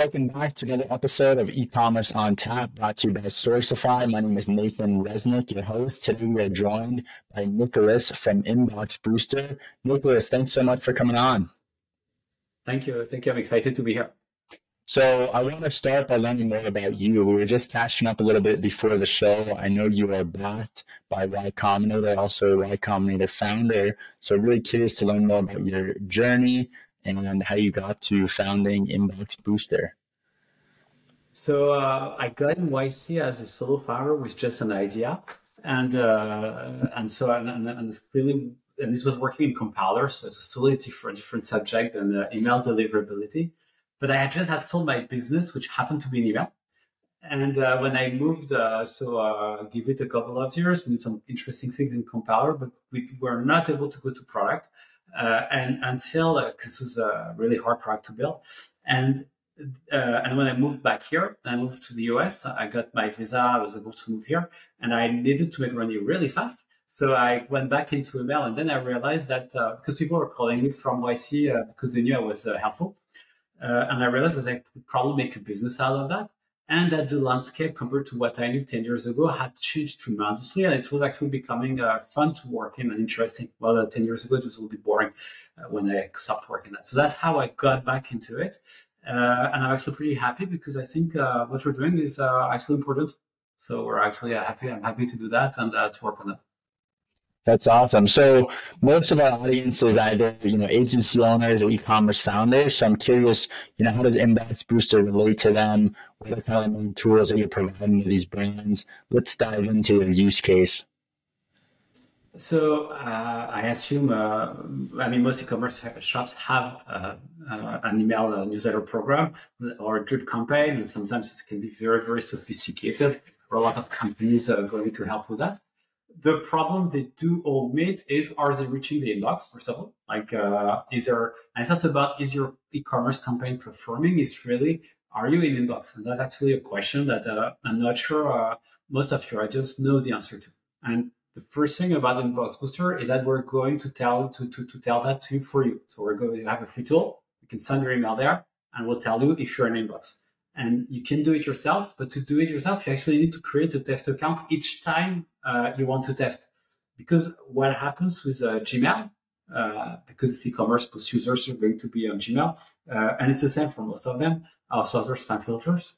Welcome back to another episode of E-commerce on Tap, brought to you by Sourcify. My name is Nathan Resnick, your host. Today we are joined by Nicolas from Inbox Booster. Nicolas, thanks so much for coming on. Thank you. Thank you. I'm excited to be here. So I want to start by learning more about you. We were just catching up a little bit before the show. I know you are backed by Y Combinator, also Y Combinator founder. So really curious to learn more about your journey, and how you got to founding Inbox Booster. So uh, I got in YC as a solo founder with just an idea, and uh, and so and, and, and really and this was working in compilers, so it's a totally different different subject than uh, email deliverability. But I just had sold my business, which happened to be an email. And uh, when I moved, uh, so uh, give it a couple of years, we did some interesting things in compiler, but we were not able to go to product uh, and until uh, this was a really hard product to build. And uh, and when I moved back here, I moved to the US. I got my visa. I was able to move here, and I needed to make money really fast. So I went back into email, and then I realized that uh, because people were calling me from YC uh, because they knew I was uh, helpful, and I realized that I could probably make a business out of that and that the landscape compared to what I knew 10 years ago had changed tremendously. And it was actually becoming uh, fun to work in and interesting. Well, uh, 10 years ago, it was a little bit boring uh, when I stopped working that. So that's how I got back into it. Uh, and I'm actually pretty happy because I think uh, what we're doing is uh, actually important. So we're actually happy. I'm happy to do that and to work on that. That's awesome. So most of our audience is either, you know, agency owners or e-commerce founders. So I'm curious, you know, how does Inbox Booster relate to them? What are kind of tools that you're providing to these brands? Let's dive into your use case. So uh, I assume, uh, I mean, most e-commerce shops have uh, uh an email uh, newsletter program or a drip campaign, and sometimes it can be very, very sophisticated. Are a lot of companies uh, going to help with that the problem they do all meet is are they reaching the inbox first of all? Like uh, is there and it's not about is your e-commerce campaign performing? It's really are you in inbox? And that's actually a question that uh, i'm not sure uh, most of your agents know the answer to. And the first thing about inbox booster is that we're going to tell to, to, to tell that to you for you. So we're going to have a free tool. You can send your email there and we'll tell you if you're in inbox and you can do it yourself. But to do it yourself, you actually need to create a test account each time uh, you want to test. Because what happens with uh, Gmail, uh, because it's e-commerce, most users are going to be on Gmail, uh, and it's the same for most of them, also other spam filters.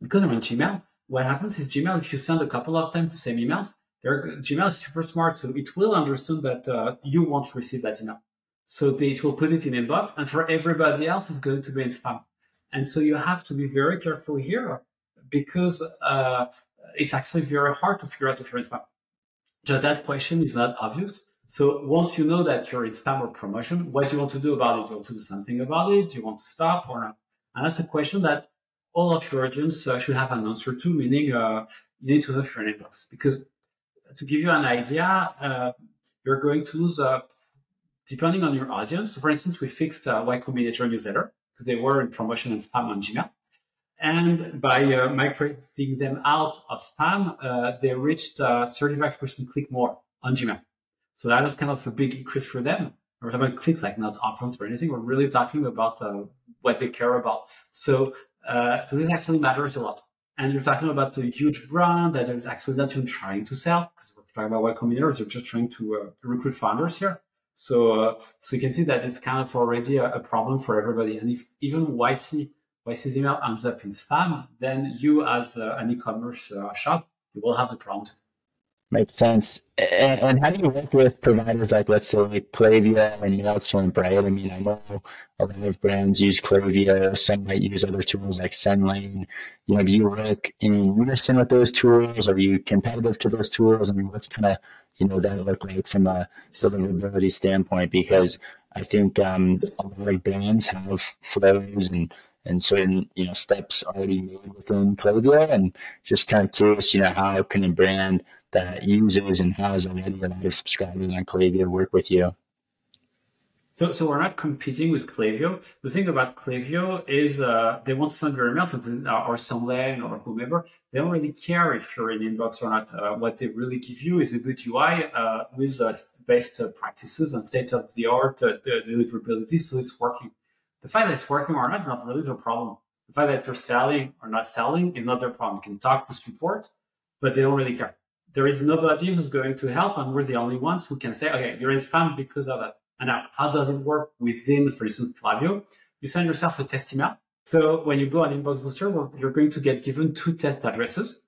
Because I'm on Gmail, what happens is Gmail, if you send a couple of times the same emails, Gmail is super smart, so it will understand that uh, you want to receive that email. So they, it will put it in inbox, and for everybody else, it's going to be in spam. And so you have to be very careful here because uh, it's actually very hard to figure out if you're in spam. Just that question is not obvious. So once you know that you're in spam or promotion, what do you want to do about it? Do you want to do something about it? Do you want to stop or not? And that's a question that all of your agents uh, should have an answer to, meaning uh, you need to know if you're in inbox. Because to give you an idea, uh, you're going to lose, uh, depending on your audience. For instance, we fixed uh, Y Combinator newsletter they were in promotion and spam on Gmail. And by uh, migrating them out of spam, uh, they reached 35% uh, click more on Gmail. So that is kind of a big increase for them. We're talking about clicks, like not options or anything. We're really talking about uh, what they care about. So, uh, so this actually matters a lot. And you're talking about a huge brand that is actually not even trying to sell because we're talking about Y Combinator. They're just trying to uh, recruit founders here. So, uh, so you can see that it's kind of already a, a, problem for everybody. And if even YC, YC's email ends up in spam, then you as uh, an e-commerce uh, shop, you will have the problem. Makes sense. And, and, how do you work with providers like, let's say, like Klaviyo and MailChimp, right? I mean, I know a lot of brands use Klaviyo. Some might use other tools like SendLane. You know, do you work in unison with those tools? Are you competitive to those tools? I mean, what's kind of you know, that look like from a deliverability standpoint? Because I think um, a lot of brands have flows and and certain you know steps already made within Klaviyo, and just kind of curious, you know, how can a brand that uses and has already a lot of subscribers on Klaviyo work with you? So, so we're not competing with Klaviyo. The thing about Klaviyo is uh, they want to send your emails or SendLane or whomever. They don't really care if you're in inbox or not. Uh, what they really give you is a good UI uh, with uh, best uh, practices and state of the art uh, deliverability. So it's working. The fact that it's working or not is not really the problem. The fact that you're selling or not selling is not their problem. You can talk to support, but they don't really care. There is nobody who's going to help, and we're the only ones who can say, okay, you're in spam because of that. And now, how does it work within, for instance, Klaviyo? You send yourself a test email. So when you go on Inbox Booster, you're going to get given two test addresses,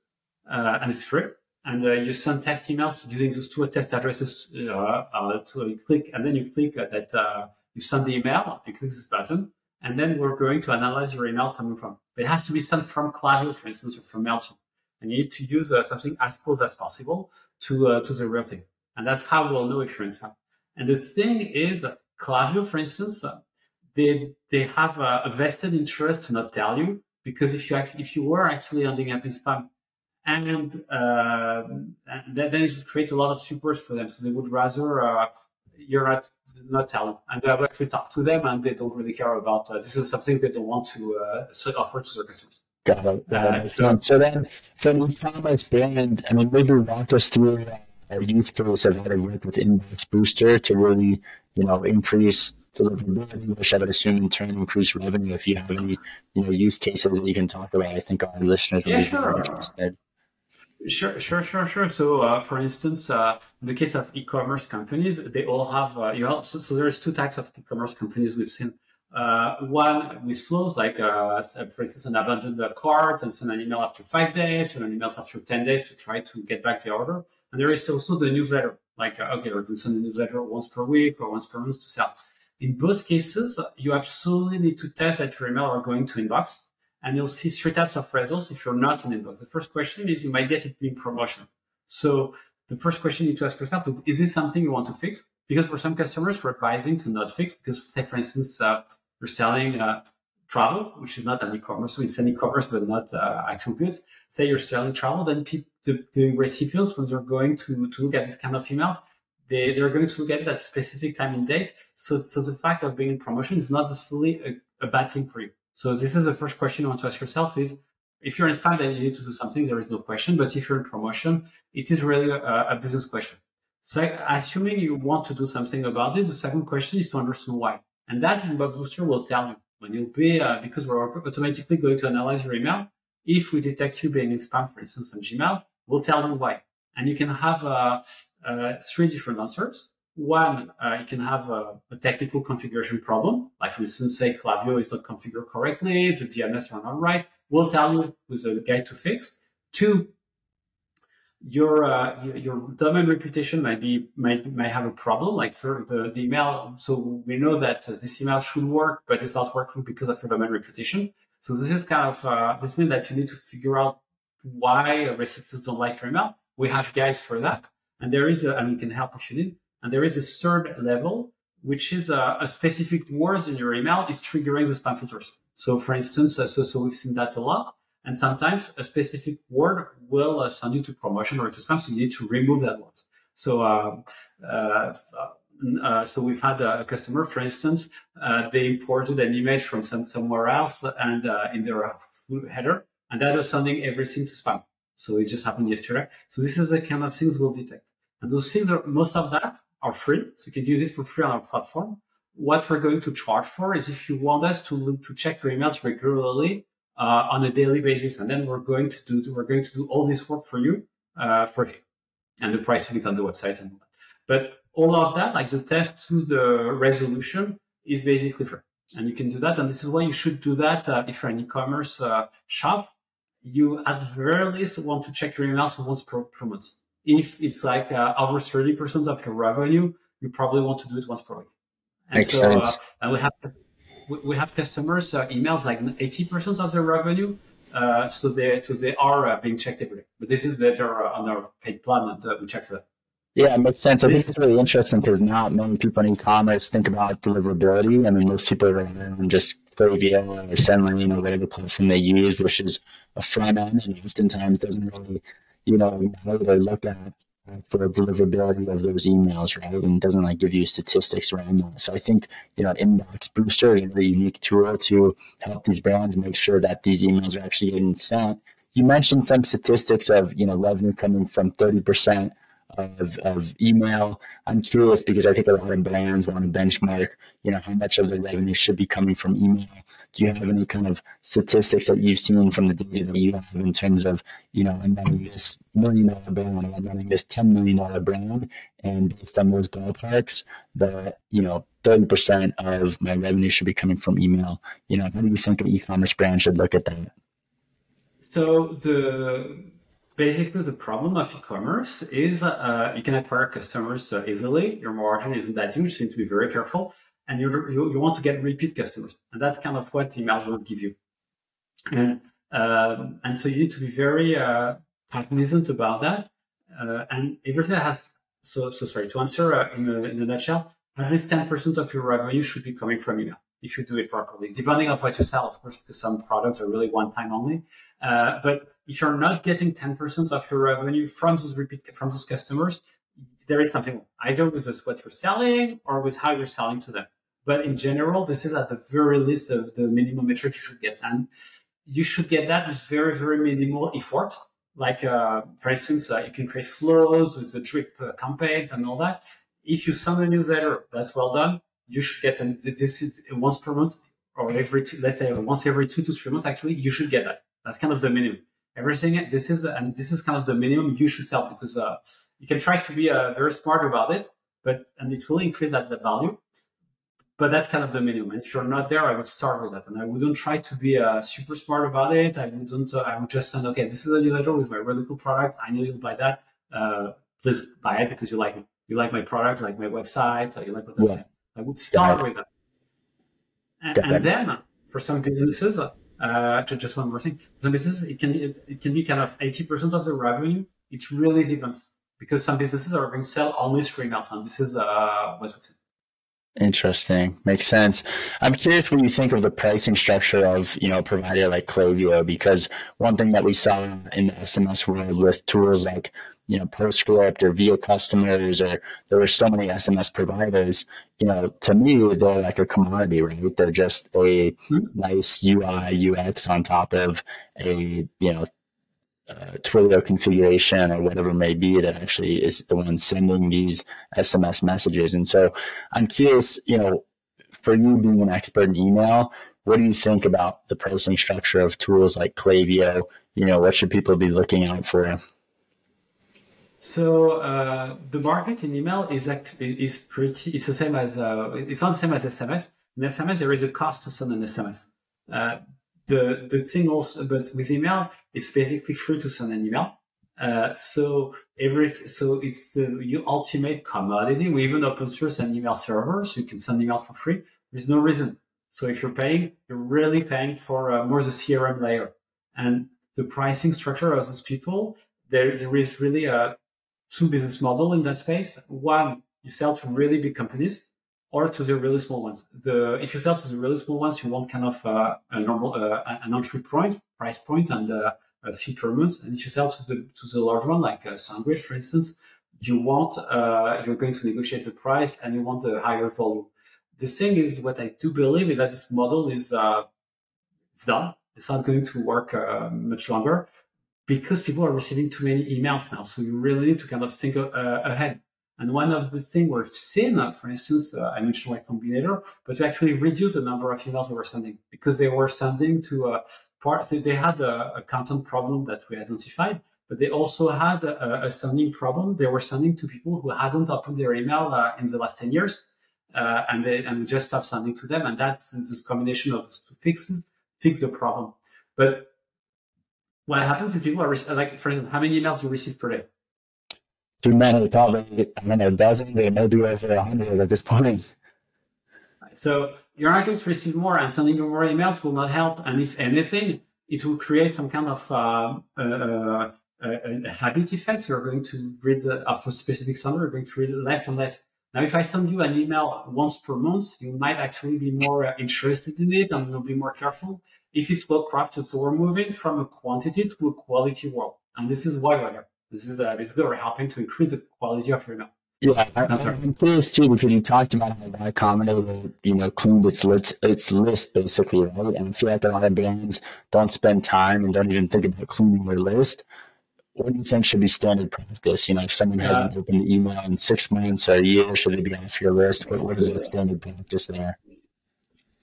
uh, and it's free. And uh, you send test emails using those two test addresses uh, uh to click, and then you click that uh, you send the email, you click this button, and then we're going to analyze your email coming from. It has to be sent from Klaviyo, for instance, or from MailChimp. And you need to use uh, something as close as possible to to the real thing. And that's how we'll know if you're in spam. And the thing is, Klaviyo, for instance, uh, they they have a, vested interest to not tell you because if you actually, if you were actually ending up in spam, and uh, then it would create a lot of supers for them. So they would rather uh, you're not not tell them, and I've actually talked to them, and they don't really care about uh, this is something they don't want to uh, offer to their customers. Got it. Uh, so, so then, so the e-commerce brand. I mean, maybe walk us through a use case of how to work with Inbox Booster to really, you know, increase deliverability, which I would assume in turn increase revenue. If you have any, you know, use cases that you can talk about, I think our listeners will yeah, be sure. interested. Sure, sure, sure, sure. So, uh, for instance, uh, in the case of e-commerce companies, they all have uh, you know. so, so, there's two types of e-commerce companies we've seen. Uh, one with flows like, uh, for instance, an abandoned cart and send an email after five days, and an email after ten days to try to get back the order. And there is also the newsletter, like, uh, okay, we're going to send a newsletter once per week or once per month to sell. In both cases, you absolutely need to test that your email are going to inbox. And you'll see three types of results if you're not in inbox. The first question is you might get it in promotion. So the first question you need to ask yourself is, is this something you want to fix? Because for some customers, we're advising to not fix because, say, for instance, you're selling uh, travel, which is not an e-commerce, so it's an e-commerce, but not uh, actual goods. Say you're selling travel, then pe- the, the, recipients, when they're going to, to look at this kind of emails, they, they're going to look at it at specific time and date. So, so the fact of being in promotion is not necessarily a, a bad thing for you. So this is the first question you want to ask yourself is, if you're in spam, then you need to do something. There is no question. But if you're in promotion, it is really a, a business question. So assuming you want to do something about it, the second question is to understand why. And that Inbox Booster will tell you when you'll be, uh, because we're automatically going to analyze your email. If we detect you being in spam, for instance, on Gmail, we'll tell you why. And you can have uh, uh, three different answers. One, uh, you can have a, a, technical configuration problem, like for instance, say Klaviyo is not configured correctly, the DNS are not right. We'll tell you with a guide to fix. Two, your uh, your domain reputation might be might might have a problem. Like for the, the email, so we know that this email should work, but it's not working because of your domain reputation. So this is kind of uh, this means that you need to figure out why recipients don't like your email. We have guides for that, and there is a, and we can help if you need. And there is a third level, which is a, a specific words in your email is triggering the spam filters. So for instance, uh, so so we've seen that a lot. And sometimes a specific word will uh, send you to promotion or to spam, so you need to remove that word. So, uh, uh, uh so we've had a, customer, for instance, uh, they imported an image from some somewhere else and uh, in their header, and that was sending everything to spam. So it just happened yesterday. So this is the kind of things we'll detect. And those things are, most of that are free. So you can use it for free on our platform. What we're going to charge for is if you want us to, look to check your emails regularly, uh, on a daily basis, and then we're going to do we're going to do all this work for you uh, for free, and the pricing is on the website and all that. But all of that, like the test to the resolution, is basically free, and you can do that. And this is why you should do that uh, if you're an e-commerce uh, shop. You at the very least want to check your emails once per, per month. If it's like uh, over thirty percent of your revenue, you probably want to do it once per week. And Makes so, uh, sense. and we have to we have customers uh, emails like 80% of their revenue. Uh, so they so they are uh, being checked every day. But this is better on our paid plan, and uh, we check for that. Yeah, it makes sense. I think it's really interesting because not many people in e-commerce think about deliverability. I mean, most people are just Klaviyo or SendLane or whatever platform they use, which is a front end and oftentimes doesn't really, you know, really look at for the deliverability of those emails, right? And doesn't like give you statistics around that. So I think, you know, Inbox Booster is a unique tool to help these brands make sure that these emails are actually getting sent. You mentioned some statistics of, you know, revenue coming from 30% of, of email. I'm curious because I think a lot of brands want to benchmark, you know, how much of their revenue should be coming from email. Do you have any kind of statistics that you've seen from the data that you have in terms of, you know, I'm running this million dollar brand, I'm running this $10 million brand, and based on those ballparks, that, you know, 30% of my revenue should be coming from email. You know, how do you think an e-commerce brand should look at that? So the basically the problem of e-commerce is uh, you can acquire customers uh, easily. Your margin isn't that huge, so you need to be very careful. And you, you, you want to get repeat customers, and that's kind of what emails will give you. And um, and so you need to be very uh, cognizant about that. Uh, and everything has so so sorry to answer uh, in a, in a nutshell. At least ten percent of your revenue should be coming from email if you do it properly, depending on what you sell, of course, because some products are really one time only. Uh, but if you're not getting 10% of your revenue from those repeat from those customers, there is something either with what you're selling or with how you're selling to them. But in general, this is at the very least of the minimum metric you should get. And you should get that with very, very minimal effort. Like, uh, for instance, uh, you can create flows with the drip uh, campaigns and all that. If you send a newsletter, that's well done you should get them. This is once per month or every two, let's say once every two to three months. Actually, you should get that. That's kind of the minimum. Everything this is and this is kind of the minimum you should sell because uh, you can try to be uh, very smart about it, but and it will increase that, that value. But that's kind of the minimum. And if you're not there, I would start with that, and I wouldn't try to be uh, super smart about it. I wouldn't. Uh, I would just send, okay, this is a newsletter with my really cool product. I know you'll buy that. Uh, please buy it because you like me. You like my product, you like my website, you like what I'm yeah. saying. I would start with that. And, and then for some businesses, uh, just one more thing, some businesses, it can, it, it can be kind of 80% of the revenue. It really depends because some businesses are going to sell only emails. And this is uh, what we Interesting. Makes sense. I'm curious what you think of the pricing structure of, you know, a provider like Klaviyo, because one thing that we saw in the SMS world with tools like you know, Postscript or Via Customers, or there were so many SMS providers. You know, to me, they're like a commodity, right? They're just a mm-hmm. nice UI UX on top of a you know uh, Twilio configuration or whatever it may be that actually is the one sending these SMS messages. And so, I'm curious, you know, for you being an expert in email, what do you think about the pricing structure of tools like Klaviyo? You know, what should people be looking out for? So uh, the market in email is actually is pretty. It's the same as uh, it's not the same as SMS. In SMS, there is a cost to send an SMS. Uh, the the thing also, but with email, it's basically free to send an email. Uh, so every so it's the your ultimate commodity. We even open source an email server, so you can send email for free. There's no reason. So if you're paying, you're really paying for uh, more the CRM layer and the pricing structure of those people. There there is really a two business model in that space. One, you sell to really big companies or to the really small ones. The if you sell to the really small ones, you want kind of uh, a normal uh, an entry point, price point, and uh, a fee per month. And if you sell to the to the large one, like uh, SandWich, for instance, you want uh, you're going to negotiate the price and you want a higher volume. The thing is, what I do believe is that this model is uh, it's done. It's not going to work uh, much longer because people are receiving too many emails now. So you really need to kind of think uh, ahead. And one of the things we've seen, for instance, uh, I mentioned Y Combinator, but to actually reduce the number of emails they were sending because they were sending to a uh, part, they had a, a, content problem that we identified, but they also had a, a, sending problem. They were sending to people who hadn't opened their email uh, in the last 10 years. Uh, and they and just stopped sending to them. And that's this combination of to fix fix the problem. But what happens is people are like, for example, how many emails do you receive per day? Too many, probably. I mean, a dozen, they may do over a hundred at this point. So you're not going to receive more, and sending you more emails will not help. And if anything, it will create some kind of uh, uh, uh, a habit effect. You're going to read the, of a specific sender, you're going to read less and less. Now, if I send you an email once per month, you might actually be more uh, interested in it and you'll be more careful if it's well crafted. So we're moving from a quantity to a quality world. And this is why we're here. This is uh, basically we're helping to increase the quality of your email. Yeah, I, am curious too because you talked about how Y Combinator, you know, cleaned its list, its list basically, right? And I feel like a lot of brands don't spend time and don't even think about cleaning their list. what do you think should be standard practice? You know, if someone hasn't opened email in six months or a year, should they be off your list? What, what is the standard practice there?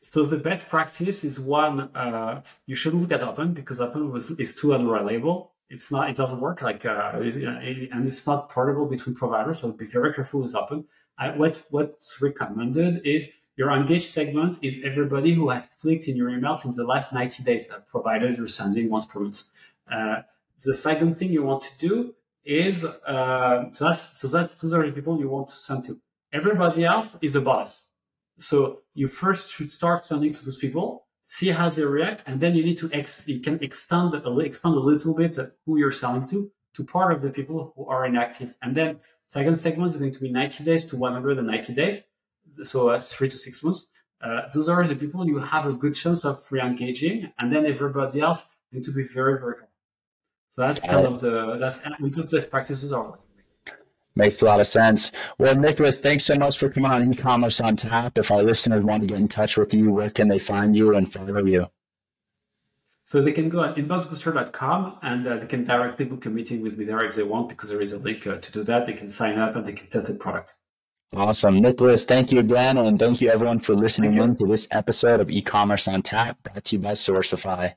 So the best practice is one, uh, you shouldn't look at Open because Open was, is too unreliable. It's not, it doesn't work like, uh, it, and it's not portable between providers. So be very careful with Open. I, what, what's recommended is your engaged segment is everybody who has clicked in your email in the last 90 days, provided you're sending once per month. Uh, the second thing you want to do is, uh, so that's, so that's, those are the people you want to send to. Everybody else is a boss so you first should start sending to those people, see how they react, and then you need to ex- you can extend a, expand a little bit who you're selling to to part of the people who are inactive. And then second segment is going to be 90 days to 190 days, so that's three to six months. Uh, those are the people you have a good chance of re-engaging, and then everybody else need to be very very careful. So that's kind of the that's just best practices are. Makes a lot of sense. Well, Nicolas, thanks so much for coming on e-commerce on tap. If our listeners want to get in touch with you, where can they find you and follow you? So they can go on inboxbooster.com and uh, they can directly book a meeting with me there if they want, because there is a link uh, to do that. They can sign up and they can test the product. Awesome. Nicolas, thank you again. And thank you everyone for listening in to this episode of e-commerce on tap brought to you by Sourcify.